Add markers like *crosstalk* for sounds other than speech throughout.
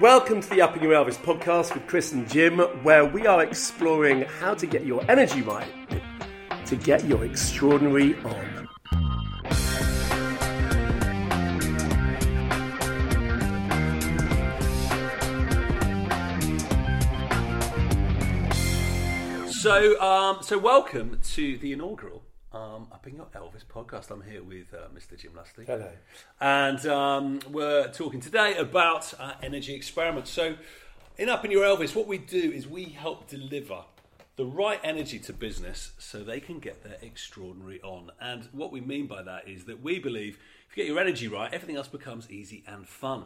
Welcome to the Upping Your Elvis podcast with Chris and Jim, where we are exploring how to get your energy right to get your extraordinary on. So, um, so welcome to the inaugural um, Upping Your Elvis podcast. I'm here with uh, Mr. Jim Lusty. Hello. And um, we're talking today about uh, energy experiments. So, in Upping Your Elvis, what we do is we help deliver the right energy to business so they can get their extraordinary on. And what we mean by that is that we believe if you get your energy right, everything else becomes easy and fun.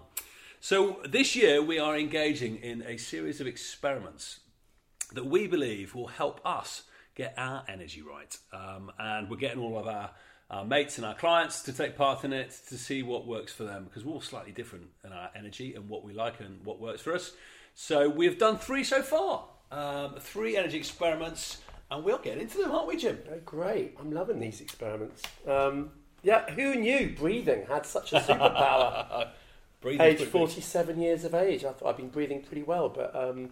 So, this year we are engaging in a series of experiments that we believe will help us get our energy right. Um, and we're getting all of our, our mates and our clients to take part in it to see what works for them because we're all slightly different in our energy and what we like and what works for us. So we've done three so far, um, three energy experiments, and we'll get into them, aren't we, Jim? Oh, great. I'm loving these experiments. Um, yeah, who knew breathing had such a superpower? *laughs* Breathing age quickly. 47 years of age. I thought I'd been breathing pretty well, but um,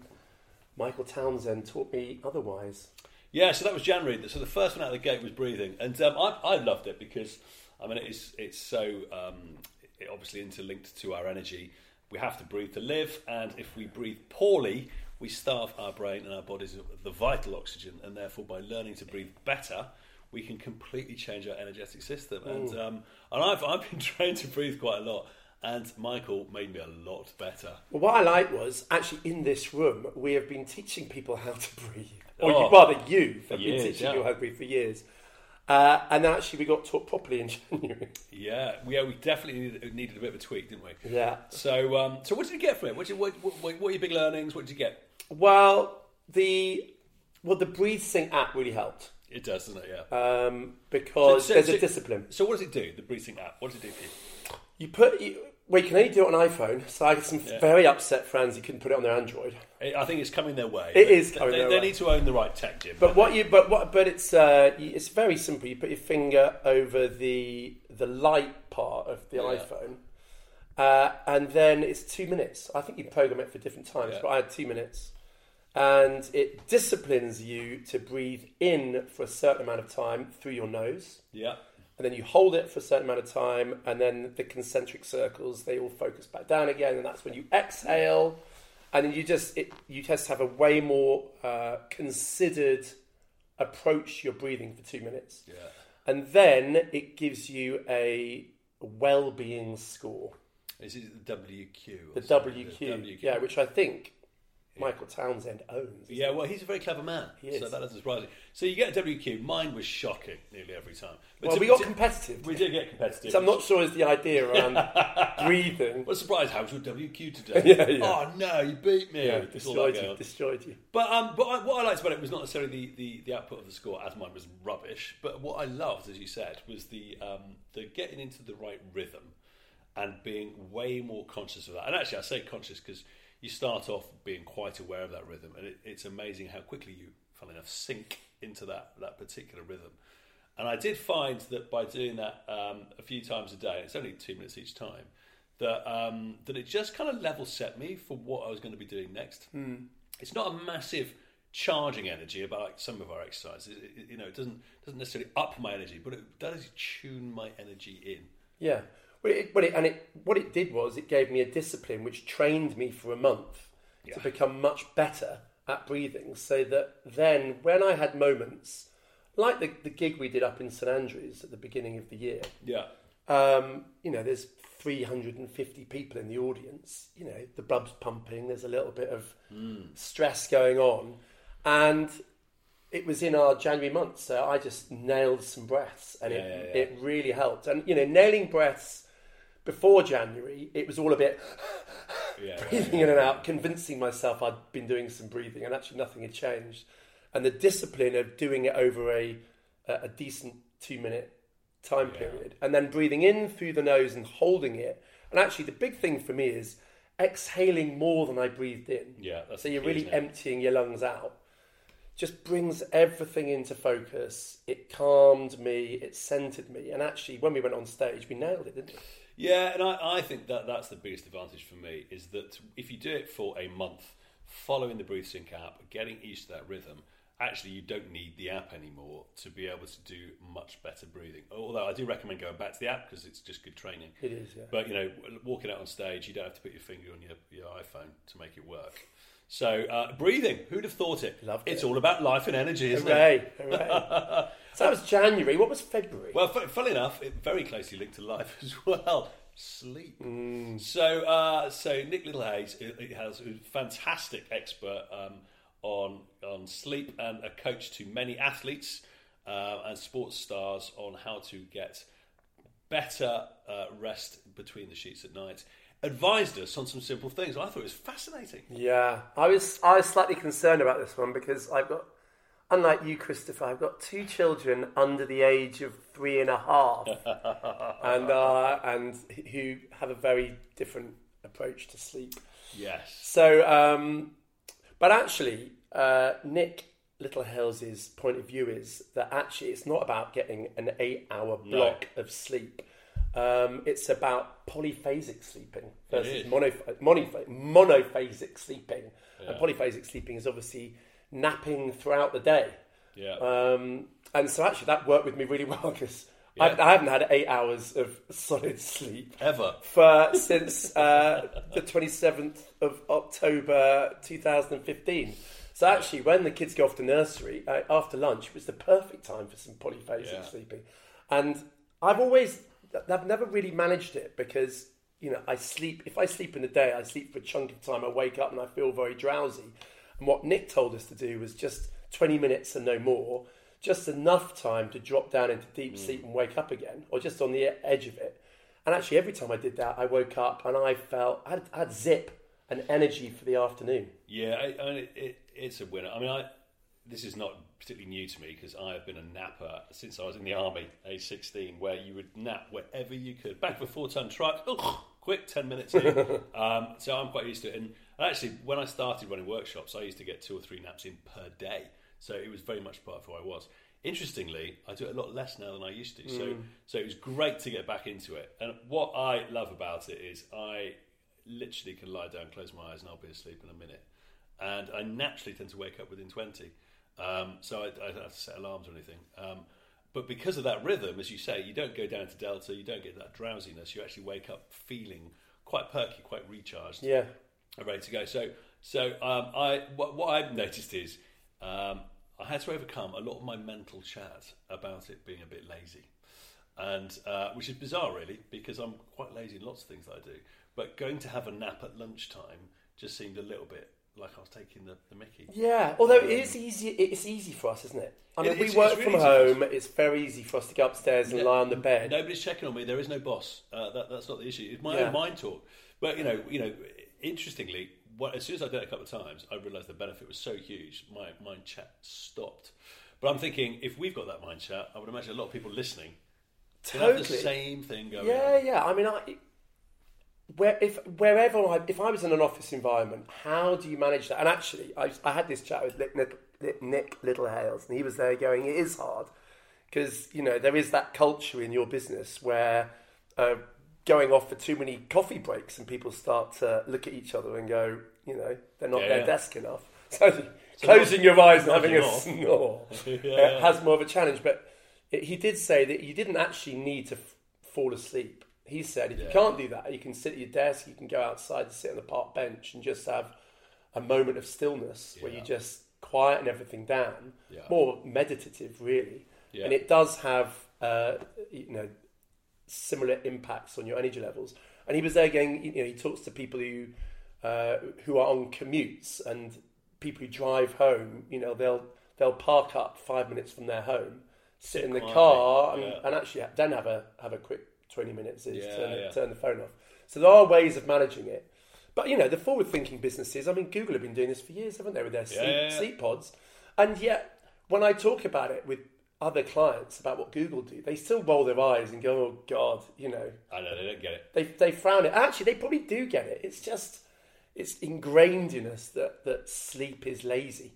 Michael Townsend taught me otherwise. Yeah, so that was January. So the first one out of the gate was breathing, and um, I, I loved it because I mean it's it's so um, it obviously interlinked to our energy. We have to breathe to live, and if we breathe poorly, we starve our brain and our bodies of the vital oxygen, and therefore by learning to breathe better. We can completely change our energetic system, and um, and I've I've been *laughs* trained to breathe quite a lot, and Michael made me a lot better. Well, what I liked was actually in this room, we have been teaching people how to breathe. Or Oh. you, rather, you have years, been teaching yeah. people how to breathe for years. Uh, and then actually, we got taught properly in *laughs* January. Yeah, yeah, we definitely needed, needed a bit of a tweak, didn't we? yeah. So, um, so what did you get from it? What, did, what, what, what were your big learnings? What did you get? Well, the well, the BreatheSync app really helped It does, doesn't it? Yeah. um, because So- so- there's a discipline. So, what does it do? The breathing app. What does it do for you? You put you, well, you can only do it on iPhone. So I get some Yeah. very upset friends who couldn't put it on their Android. I think it's coming their way. It is They- coming they, they need to own the right tech, Jim. But what you but what but it's uh, it's very simple. You put your finger over the the light part of the Yeah. iPhone, uh, and then it's two minutes. I think you program it for different times, Yeah. but I had two minutes, and it disciplines you to breathe in for a certain amount of time through your nose, Yeah. And then you hold it for a certain amount of time, and then the concentric circles they all focus back down again, and that's when you exhale, and then you just it, you just have a way more uh, considered approach to your breathing for two minutes, Yeah. and then it gives you a well-being score, Is it the WQ? the? WQ, WQ. yeah, which I think Michael Townsend owns. Yeah, well, he's a very clever man, He so that doesn't surprise me. So you get a WQ. Mine was shocking nearly every time. But Well, to- we got to- competitive. We did get competitive. So I'm not sure is the idea around *laughs* breathing. Well, How was your WQ today? *laughs* Yeah, yeah. Oh no, you beat me. Yeah, destroyed you. Destroyed you. But um, but I, what I liked about it was not necessarily the, the, the output of the score, as mine was rubbish. But what I loved, as you said, was the um, the getting into the right rhythm and being way more conscious of that. And actually, I say conscious because you start off being quite aware of that rhythm, and it, it's amazing how quickly you, funnily enough, sink into that that particular rhythm. And I did find that by doing that um, a few times a day, it's only two minutes each time, that um, that it just kind of level set me for what I was going to be doing next. It's not a massive charging energy about like some of our exercises. It, it- you know, it doesn't doesn't necessarily up my energy, but it does tune my energy in. Yeah. Well, it, well it, and it, what it did was it gave me a discipline which trained me for a month Yeah. to become much better at breathing. So that then, when I had moments like the, the gig we did up in St Andrews at the beginning of the year, Yeah, um, you know, there's 350 people in the audience. You know, the blood's pumping. There's a little bit of stress going on, and it was in our January month, so I just nailed some breaths, and Yeah, it yeah, yeah. it really helped. And you know, nailing breaths before January, it was all a bit *laughs* yeah, breathing in and out, convincing myself I'd been doing some breathing, and actually nothing had changed. And the discipline of doing it over a a, decent two minute time period, and then breathing in through the nose and holding it. And actually, the big thing for me is exhaling more than I breathed in. Yeah, so you're key, really emptying your lungs out. Just brings everything into focus. It calmed me. It centered me. And actually, when we went on stage, we nailed it, didn't we? Yeah, and I, I think that that's the biggest advantage for me is that if you do it for a month, following the BreatheSync app, getting used to that rhythm, actually you don't need the app anymore to be able to do much better breathing. Although I do recommend going back to the app because it's just good training. It is, yeah. But you know, walking out on stage, you don't have to put your finger on your, your iPhone to make it work. So uh, breathing, who'd have thought it? Loved it's it. all about life and energy, isn't it? Hooray, hooray. *laughs* so that was January. What was February? Well, fu- funnily enough, it very closely linked to life *laughs* as well. Sleep. Mm. So, uh, so Nick Littlehales he- he has a fantastic expert um, on on sleep and a coach to many athletes uh, and sports stars on how to get better uh, rest between the sheets at night. Advised us on some simple things. I thought it was fascinating. Yeah, I was I was slightly concerned about this one because I've got, unlike you, Christopher, I've got two children under the age of three and a half, *laughs* and uh, and who have a very different approach to sleep. Yes. So, um, but actually, uh, Nick Littlehales's point of view is that actually it's not about getting an eight-hour No. block of sleep. Um, it's about polyphasic sleeping versus monoph- monoph- monophasic sleeping. And polyphasic sleeping is obviously napping throughout the day. Yeah. Um, and so actually that worked with me really well because Yeah. I, I haven't had eight hours of solid sleep Ever. for since uh, the 27th of October 2015. So actually, when the kids go off to nursery uh, after lunch, it was the perfect time for some polyphasic Yeah. sleeping. And I've always, I've never really managed it because you know I sleep. If I sleep in the day, I sleep for a chunk of time. I wake up and I feel very drowsy. And what Nick told us to do was just 20 minutes and no more, just enough time to drop down into deep hmm. sleep and wake up again, or just on the edge of it. And actually, every time I did that, I woke up and I felt I had, I had zip and energy for the afternoon. Yeah, I, I it, it's a winner. I mean, I this is not particularly new to me because I have been a napper since I was in the army, age 16, where you would nap wherever you could. Back of a four ton truck, quick, 10 minutes in. *laughs* um, so I'm quite used to it. And, and actually, when I started running workshops, I used to get two or three naps in per day. So it was very much part of who I was. Interestingly, I do it a lot less now than I used to. So, so it was great to get back into it. And what I love about it is I literally can lie down, close my eyes, and I'll be asleep in a minute. And I naturally tend to wake up within 20. Um, so I, I don't have to set alarms or anything. Um, but because of that rhythm, as you say, you don't go down to delta, you don't get that drowsiness. You actually wake up feeling quite perky, quite recharged, Yeah. and ready to go. So, so um, I what, what I've noticed is um, I had to overcome a lot of my mental chat about it being a bit lazy, and uh, which is bizarre, really, because I'm quite lazy in lots of things that I do. But going to have a nap at lunchtime just seemed a little bit like I was taking the, the Mickey. Yeah, although it is easy. It's easy for us, isn't it? I mean, It- we work from really easy home. It's very easy for us to go upstairs and Yeah. lie on the bed. Nobody's checking on me. There is no boss. Uh, that, that's not the issue. It's my Yeah. own mind talk. But you know, you know, interestingly, what, as soon as I did it a couple of times, I realised the benefit was so huge. My mind chat stopped. But I'm thinking, if we've got that mind chat, I would imagine a lot of people listening will have the same thing going. Yeah, on. yeah. I mean, I, where if wherever I if I was in an office environment, how do you manage that? And actually, I, I had this chat with Nick, Nick, Nick Littlehales, and he was there going, "It is hard because you know there is that culture in your business where uh, going off for too many coffee breaks, and people start to look at each other and go, you know, they're not Yeah, their yeah. desk enough." *laughs* So, closing your eyes and having a nodding snore *laughs* yeah. has more of a challenge. But it, he did say that you didn't actually need to f- fall asleep. He said if you can't do that, you can sit at your desk, you can go outside and sit on the park bench and just have a moment of stillness where you Yeah. just quieten everything down. Yeah. More meditative, really. Yeah. And it does have, uh, you know, similar impacts on your energy levels. And he was there again, you know, he talks to people who uh, who are on commutes and people who drive home. You know, they'll they'll park up five minutes from their home, sit Sit in the quietly, car, and, yeah. and actually then have a have a quick twenty minutes is Yeah, turn, yeah. turn the phone off. So there are ways of managing it. But you know, the forward-thinking businesses. I mean, Google have been doing this for years, haven't they, with their sleep, yeah. sleep pods? And yet, when I talk about it with other clients about what Google do, they still roll their eyes and go, "Oh God," you know. I know they don't get it. They they frown it. Actually, they probably do get it. It's just it's ingrained in us that that sleep is lazy.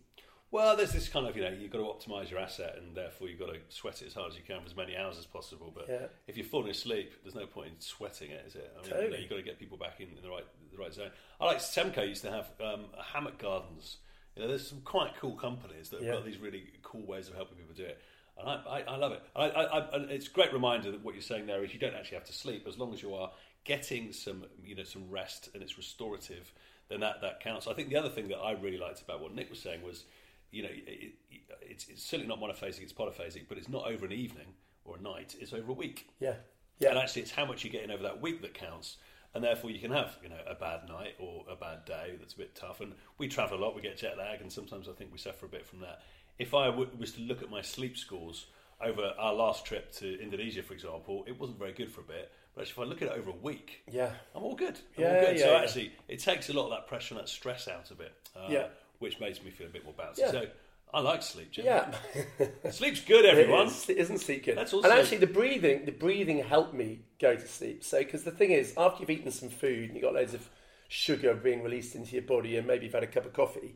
Well, there's this kind of you know you've got to optimise your asset, and therefore you've got to sweat it as hard as you can for as many hours as possible. But Yeah. if you're falling asleep, there's no point in sweating it, is it? I mean, you Totally. know, you've got to get people back in, in the right the right zone. I like Semco used to have um, hammock gardens. You know, there's some quite cool companies that have Yeah. got these really cool ways of helping people do it. And I, I, I love it. I, I, it's a great reminder that what you're saying there is you don't actually have to sleep as long as you are getting some, you know, some rest and it's restorative. Then that, that counts. I think the other thing that I really liked about what Nick was saying was, you know, it, it, it's, it's certainly not monophasic; it's polyphasic, but it's not over an evening or a night; it's over a week. Yeah. Yeah. And actually, it's how much you're getting over that week that counts. And therefore, you can have you know a bad night or a bad day that's a bit tough. And we travel a lot; we get jet lag, and sometimes I think we suffer a bit from that. If I w- was to look at my sleep scores over our last trip to Indonesia, for example, it wasn't very good for a bit. But actually, if I look at it over a week, Yeah. I'm all good. I'm Yeah, all good. yeah, so yeah. actually, it takes a lot of that pressure and that stress out of it, uh, Yeah. Which makes me feel a bit more bouncy. Yeah. So I like sleep. Jim. Yeah. *laughs* Sleep's good, everyone. It is, isn't sleep good. That's also- and actually, the breathing, the breathing helped me go to sleep. So, because the thing is, after you've eaten some food and you've got loads of sugar being released into your body, and maybe you've had a cup of coffee,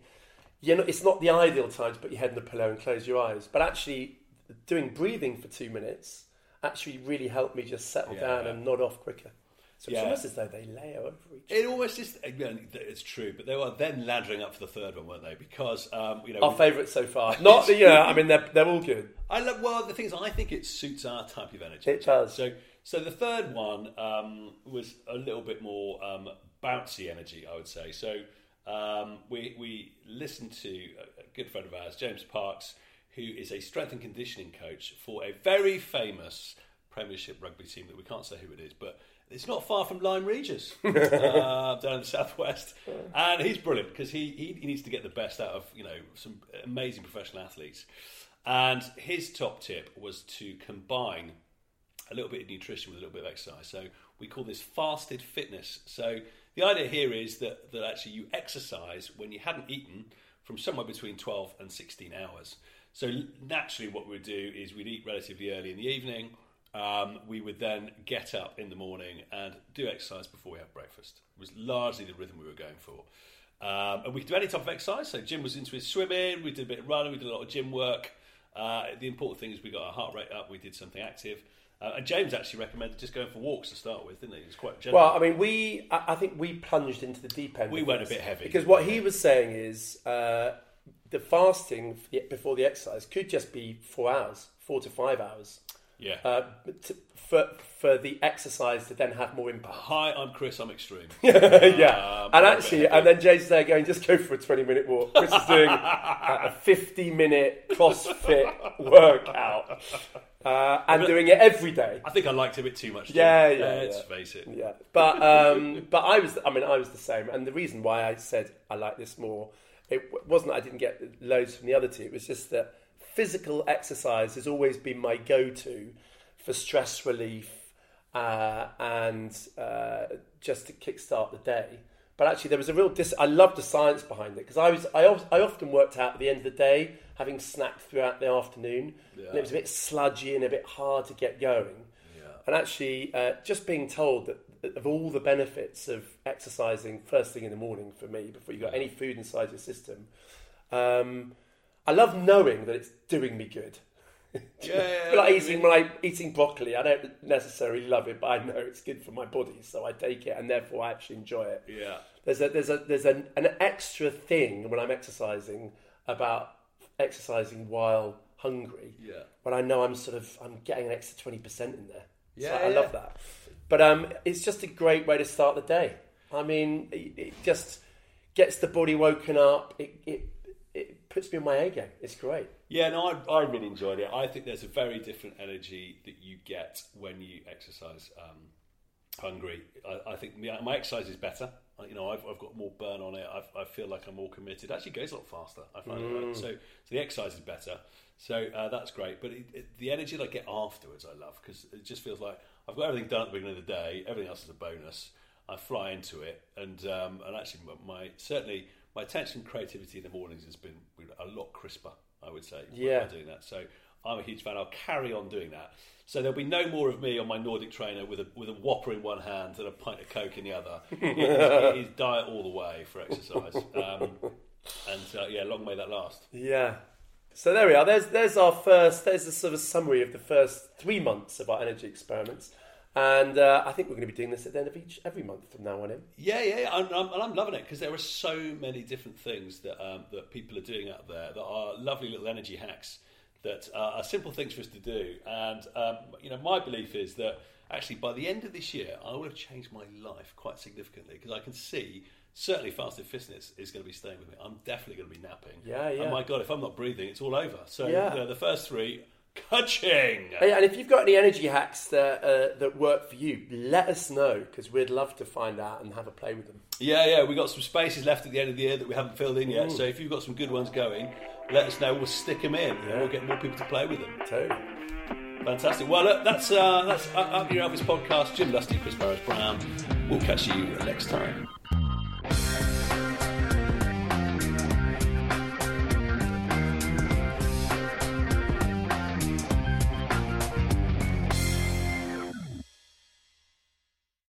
you know, it's not the ideal time to put your head in the pillow and close your eyes. But actually, doing breathing for two minutes actually really helped me just settle Yeah. down and nod off quicker. So it's Yeah. almost as though they layer over each. It almost is. Again, it's true, but they were then laddering up for the third one, weren't they? Because um, you know, Our favourite so far. Not, you know, I mean, they're, they're all good. I love. Well, the thing is, I think it suits our type of energy. It does. So, so the third one um, was a little bit more um, bouncy energy, I would say. So, um, we we listened to a good friend of ours, James Parks, who is a strength and conditioning coach for a very famous Premiership rugby team that we can't say who it is, but it's not far from Lyme Regis *laughs* uh, down in the southwest, and he's brilliant because he, he he needs to get the best out of you know some amazing professional athletes. And his top tip was to combine a little bit of nutrition with a little bit of exercise. So we call this fasted fitness. So the idea here is that, that actually you exercise when you hadn't eaten from somewhere between 12 and 16 hours. So naturally, what we'd do is we'd eat relatively early in the evening. Um, we would then get up in the morning and do exercise before we have breakfast. It was largely the rhythm we were going for. Um, and we could do any type of exercise. So Jim was into his swimming, we did a bit of running, we did a lot of gym work. Uh, the important thing is we got our heart rate up, we did something active. Uh, and James actually recommended just going for walks to start with, didn't he? He was quite gentle. Well, I mean, we I I think we plunged into the deep end. We went a bit heavy. because what he was saying is uh, the fasting before the exercise could just be four hours, four to five hours, yeah. uh, to, for for the exercise to then have more impact. Hi, I'm Chris, I'm extreme. *laughs* yeah, Um, and actually, and then Jay's there going, just go for a twenty minute walk. Chris is doing a fifty minute CrossFit *laughs* workout uh, and doing it every day. I think I liked it a bit too much. Jim. Yeah, yeah, Let's yeah. face it. Yeah, but um, *laughs* but I was, I mean, I was the same, and the reason why I said I like this more, it w- wasn't that I didn't get loads from the other two. It was just that physical exercise has always been my go-to for stress relief uh, and uh, just to kickstart the day. But actually, there was a real. Dis- I loved the science behind it because I was. I, al- I often worked out at the end of the day, having snacked throughout the afternoon, and it was a bit sludgy and a bit hard to get going. And actually, uh, just being told that of all the benefits of exercising first thing in the morning for me, before you got any food inside your system, um, I love knowing that it's doing me good. Yeah, *laughs* like eating, like eating broccoli, I don't necessarily love it, but I know it's good for my body, so I take it, and therefore I actually enjoy it. Yeah. There's a there's a there's an, an extra thing when I'm exercising about exercising while hungry. Yeah. When I know I'm sort of I'm getting an extra twenty percent in there. So Yeah, I yeah. love that. But um, it's just a great way to start the day. I mean, it, it just gets the body woken up. It, it it puts me on my A game. It's great. Yeah, no, I, I really enjoyed it. I think there's a very different energy that you get when you exercise um, hungry. I, I think my, my exercise is better. You know, I've, I've got more burn on it. I've, I feel like I'm more committed. It actually goes a lot faster. I find it. So, so the exercise is better. So uh, that's great. But it, it, the energy that I get afterwards, I love because it just feels like I've got everything done at the beginning of the day. Everything else is a bonus. I fly into it, and um, and actually, my certainly my attention and creativity in the mornings has been a lot crisper. I would say, Yeah. by doing that. So I'm a huge fan. I'll carry on doing that. So there'll be no more of me on my Nordic trainer with a with a whopper in one hand and a pint of coke in the other. It is, it is diet all the way for exercise. Um, and uh, yeah, long may that last. Yeah. So there we are. There's there's our first. There's a sort of summary of the first three months of our energy experiments, and uh, I think we're going to be doing this at the end of each every month from now on in. Yeah, yeah, yeah. I'm, I'm, and I'm loving it because there are so many different things that um, that people are doing out there that are lovely little energy hacks that uh, are simple things for us to do. And um, you know, my belief is that actually by the end of this year, I will have changed my life quite significantly because I can see certainly fasted fitness is going to be staying with me. I'm definitely going to be napping. Yeah, yeah. And my God, if I'm not breathing, it's all over. So Yeah. you know, the first three, catching. And if you've got any energy hacks that uh, that work for you, let us know because we'd love to find out and have a play with them. Yeah, yeah, we've got some spaces left at the end of the year that we haven't filled in yet. So if you've got some good ones going, let us know. We'll stick them in and we'll get more people to play with them. Totally. Fantastic. Well, look, that's uh, that's Up Your Elvis podcast. Jim Lusty, Chris Barez-Brown. We'll catch you next time.